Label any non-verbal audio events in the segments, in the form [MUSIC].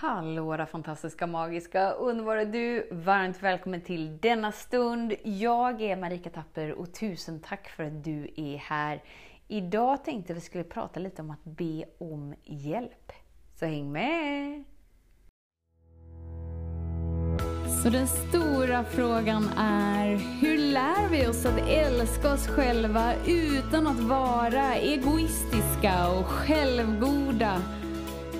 Hallå där fantastiska, magiska, underbara du! Varmt välkommen till denna stund. Jag är Marika Tapper och tusen tack för att du är här. Idag tänkte vi skulle prata lite om att be om hjälp. Så häng med! Så den stora frågan är, hur lär vi oss att älska oss själva utan att vara egoistiska och självgoda?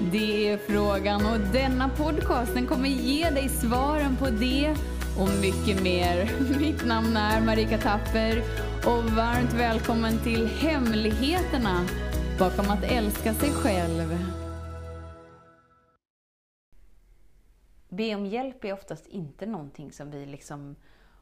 Det är frågan och denna podcast den kommer ge dig svaren på det och mycket mer. [LAUGHS] Mitt namn är Marika Tapper och varmt välkommen till Hemligheterna bakom att älska sig själv. Be om hjälp är oftast inte någonting som vi liksom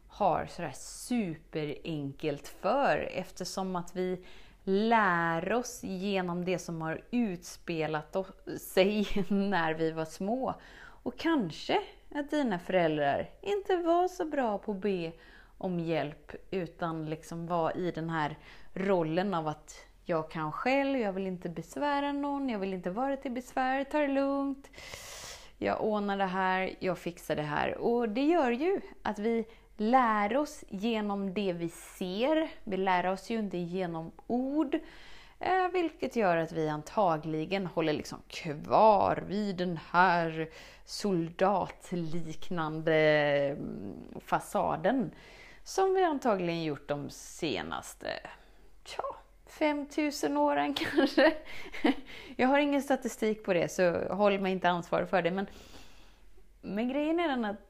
har sådär superenkelt för eftersom att vi lär oss genom det som har utspelat sig [LAUGHS] när vi var små. Och kanske att dina föräldrar inte var så bra på att be om hjälp utan liksom var i den här rollen av att jag kan själv, jag vill inte besvära någon, jag vill inte vara till besvär, ta det lugnt. Jag ordnar det här, jag fixar det här. Och det gör ju att vi lär oss genom det vi ser. Vi lär oss ju inte genom ord. Eh, vilket gör att vi antagligen håller liksom kvar vid den här soldatliknande mm, fasaden. Som vi antagligen gjort de senaste, tja, 5000 åren [LAUGHS] kanske. Jag har ingen statistik på det så håll mig inte ansvarig för det. Men, men grejen är den att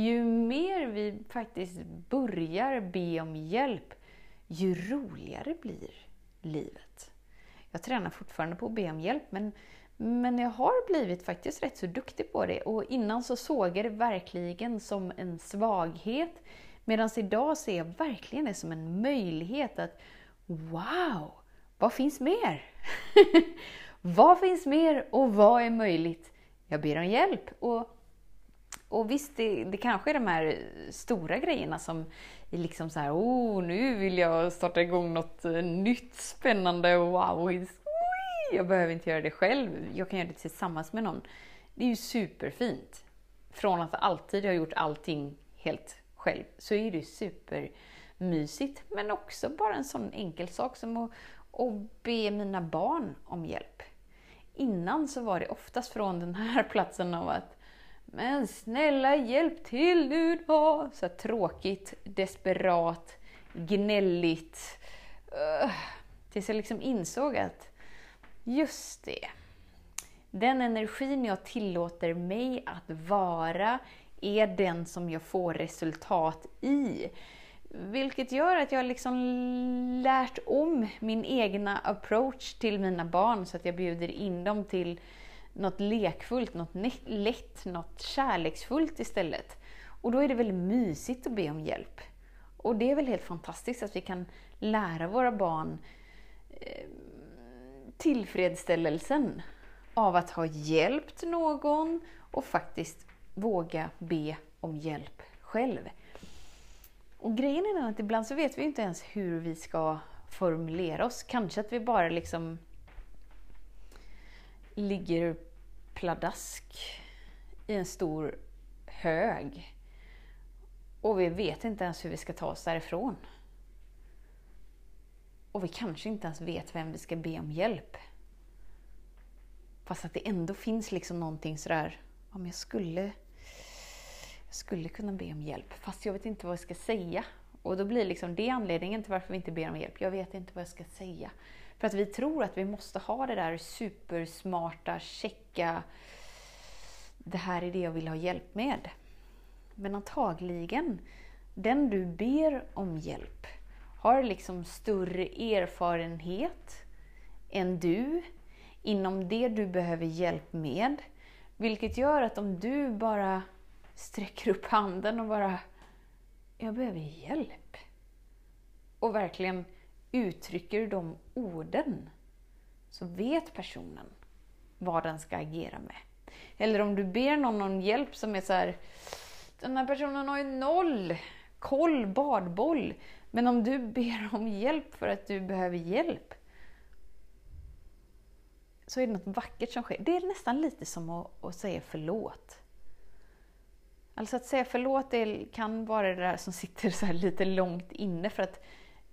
ju mer vi faktiskt börjar be om hjälp, ju roligare blir livet. Jag tränar fortfarande på att be om hjälp, men, men jag har blivit faktiskt rätt så duktig på det. Och innan så såg jag det verkligen som en svaghet, medan idag ser jag verkligen det som en möjlighet att Wow! Vad finns mer? [LAUGHS] vad finns mer och vad är möjligt? Jag ber om hjälp. Och och visst, det, det kanske är de här stora grejerna som är liksom så här, oh, nu vill jag starta igång något eh, nytt spännande, wow, jag behöver inte göra det själv, jag kan göra det tillsammans med någon. Det är ju superfint. Från att alltid ha gjort allting helt själv, så är det supermysigt. Men också bara en sån enkel sak som att, att be mina barn om hjälp. Innan så var det oftast från den här platsen av att men snälla hjälp till nu då! Så tråkigt, desperat, gnälligt. Uh, tills jag liksom insåg att just det. Den energin jag tillåter mig att vara är den som jag får resultat i. Vilket gör att jag liksom lärt om min egna approach till mina barn så att jag bjuder in dem till något lekfullt, något lätt, något kärleksfullt istället. Och då är det väldigt mysigt att be om hjälp. Och det är väl helt fantastiskt att vi kan lära våra barn eh, tillfredsställelsen av att ha hjälpt någon och faktiskt våga be om hjälp själv. Och grejen är den att ibland så vet vi inte ens hur vi ska formulera oss. Kanske att vi bara liksom ligger pladask i en stor hög. Och vi vet inte ens hur vi ska ta oss därifrån. Och vi kanske inte ens vet vem vi ska be om hjälp. Fast att det ändå finns liksom någonting sådär, om jag skulle, jag skulle kunna be om hjälp, fast jag vet inte vad jag ska säga. Och då blir liksom det anledningen till varför vi inte ber om hjälp. Jag vet inte vad jag ska säga. För att vi tror att vi måste ha det där supersmarta, checka, det här är det jag vill ha hjälp med. Men antagligen, den du ber om hjälp har liksom större erfarenhet än du inom det du behöver hjälp med. Vilket gör att om du bara sträcker upp handen och bara jag behöver hjälp. Och verkligen uttrycker de orden så vet personen vad den ska agera med. Eller om du ber någon om hjälp som är så här, den här personen har ju noll koll, badboll. Men om du ber om hjälp för att du behöver hjälp, så är det något vackert som sker. Det är nästan lite som att, att säga förlåt. Alltså att säga förlåt det kan vara det där som sitter så lite långt inne för att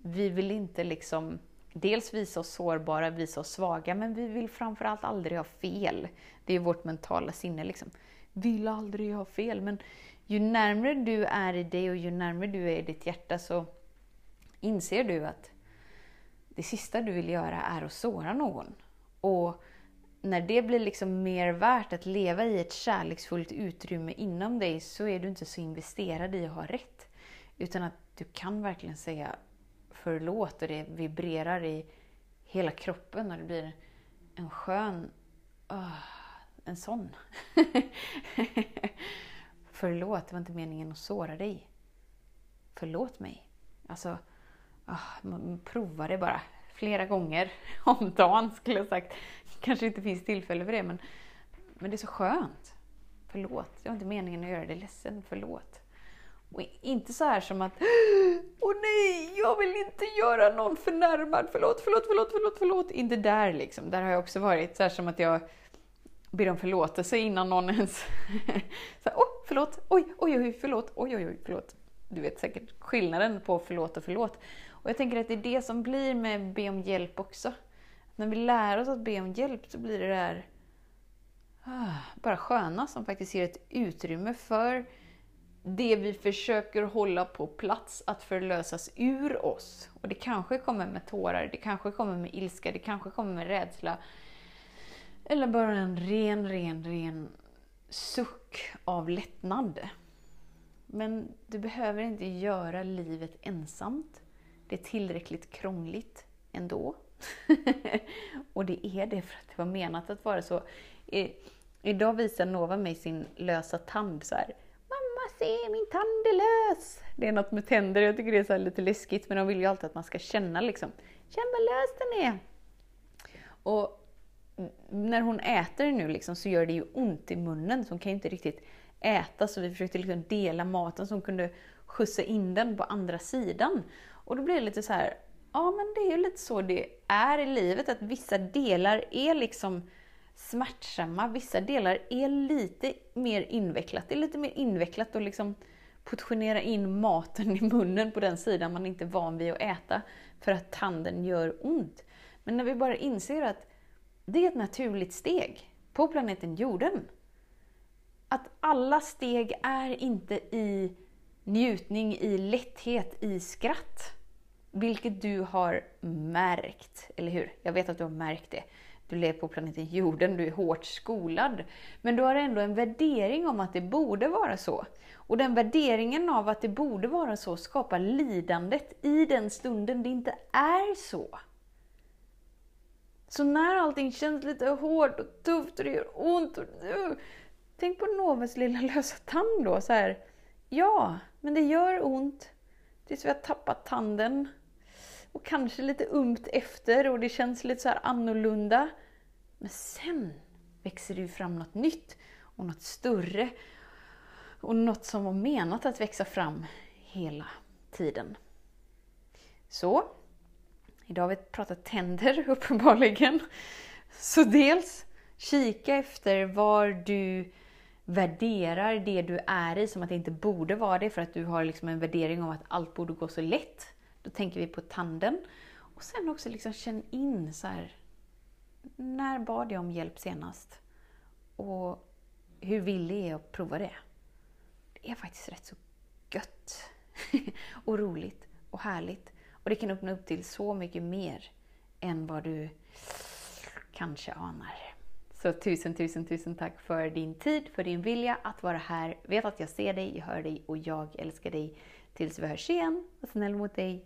vi vill inte liksom dels visa oss sårbara, visa oss svaga, men vi vill framförallt aldrig ha fel. Det är vårt mentala sinne liksom. Vill aldrig ha fel, men ju närmre du är i det och ju närmre du är i ditt hjärta så inser du att det sista du vill göra är att såra någon. Och när det blir liksom mer värt att leva i ett kärleksfullt utrymme inom dig så är du inte så investerad i att ha rätt. Utan att du kan verkligen säga förlåt och det vibrerar i hela kroppen och det blir en skön... Oh, en sån. [LAUGHS] förlåt, det var inte meningen att såra dig. Förlåt mig. Alltså, ah, oh, prova det bara flera gånger [LAUGHS] om dagen skulle jag sagt. Kanske inte finns tillfälle för det men, men det är så skönt. Förlåt, det var inte meningen att göra dig ledsen. Förlåt. Och inte så här som att [GASPS] Åh nej, jag vill inte göra någon förnärmad. Förlåt, förlåt, förlåt, förlåt, förlåt. Inte där liksom. Där har jag också varit så här som att jag ber om förlåtelse innan någon ens... [LAUGHS] så här, oh, förlåt, oj, oj, oj, förlåt, oj, oj, oj, förlåt. Du vet säkert skillnaden på förlåt och förlåt. Och jag tänker att det är det som blir med be om hjälp också. När vi lär oss att be om hjälp så blir det där ah, bara sköna som faktiskt ger ett utrymme för det vi försöker hålla på plats att förlösas ur oss. Och det kanske kommer med tårar, det kanske kommer med ilska, det kanske kommer med rädsla. Eller bara en ren, ren, ren suck av lättnad. Men du behöver inte göra livet ensamt. Det är tillräckligt krångligt ändå. [LAUGHS] och det är det för att det var menat att vara så. I, idag visar Nova mig sin lösa tand så här. Se min tand är lös! Det är något med tänder, jag tycker det är så lite läskigt men de vill ju alltid att man ska känna liksom. Känn vad lös den är! Och när hon äter nu liksom, så gör det ju ont i munnen så hon kan ju inte riktigt äta så vi försökte liksom dela maten så hon kunde skjutsa in den på andra sidan. Och då blir det lite så här, ja men det är ju lite så det är i livet, att vissa delar är liksom smärtsamma, vissa delar är lite mer invecklat. Det är lite mer invecklat att liksom portionera in maten i munnen på den sidan man inte är van vid att äta, för att tanden gör ont. Men när vi bara inser att det är ett naturligt steg på planeten jorden. Att alla steg är inte i njutning, i lätthet, i skratt. Vilket du har märkt, eller hur? Jag vet att du har märkt det. Du lever på planeten jorden, du är hårt skolad. Men du har ändå en värdering om att det borde vara så. Och den värderingen av att det borde vara så skapar lidandet i den stunden det inte är så. Så när allting känns lite hårt och tufft och det gör ont. Och, uh, tänk på Noves lilla lösa tand då. Så här. Ja, men det gör ont tills vi har tappat tanden. Och kanske lite umt efter och det känns lite så här annorlunda. Men sen växer det ju fram något nytt och något större. Och något som var menat att växa fram hela tiden. Så, idag har vi pratat tänder [LAUGHS] uppenbarligen. Så dels kika efter var du värderar det du är i som att det inte borde vara det för att du har liksom en värdering om att allt borde gå så lätt. Då tänker vi på tanden. Och sen också liksom känn in så här, när bad jag om hjälp senast? Och hur villig är jag att prova det? Det är faktiskt rätt så gött [LAUGHS] och roligt och härligt. Och det kan öppna upp till så mycket mer än vad du kanske anar. Så tusen, tusen, tusen tack för din tid, för din vilja att vara här. Vet att jag ser dig, jag hör dig och jag älskar dig. Tills vi hörs igen, var snäll mot dig.